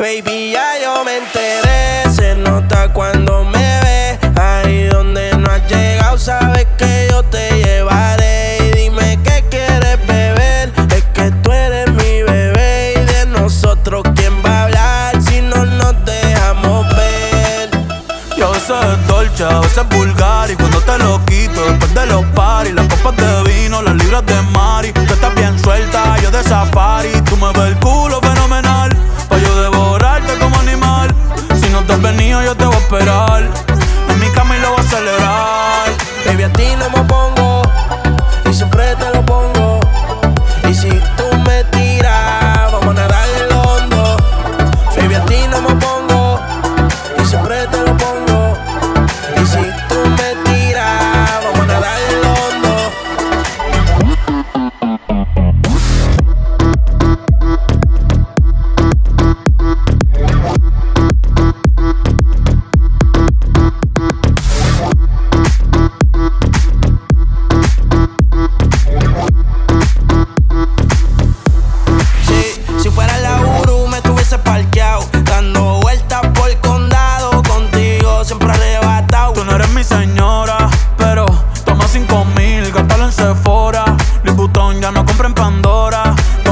Baby, ya yo me enteré. Se nota cuando me ve. Ahí donde no has llegado, sabes que yo te llevaré. Y dime qué quieres beber. Es que tú eres mi bebé. Y de nosotros, ¿quién va a hablar si no nos dejamos ver? Y a veces es dolce, a veces es vulgar Y cuando te lo quito, después de los paris Las copas de vino, las libras de mari Tú estás bien suelta, yo de safari Tú me ves el culo celebrar Baby, a ti no me pongo. Y siempre te lo pongo. Y si tú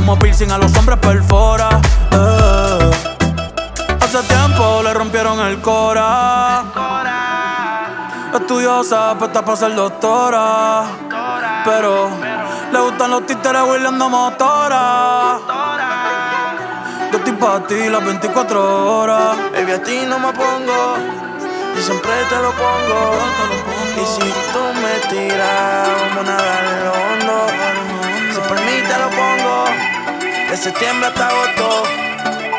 Como piercing a los hombres perfora. eh. Hace tiempo le rompieron el cora. Estudiosa, puesta para ser doctora. Pero le gustan los títeres huirleando motora. Yo estoy pa' ti las 24 horas. Baby, a ti no me pongo y siempre te lo pongo. Y si tú me tiras, vamos a lo hondo septiembre hasta agosto.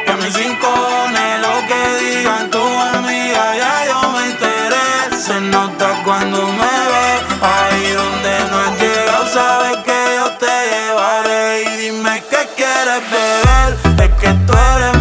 Y a mis rincones, lo que digan tu amiga, ya yo me enteré. Se nota cuando me ve, ahí donde no has llegado, sabes que yo te llevaré. Y dime qué quieres beber, es que tú eres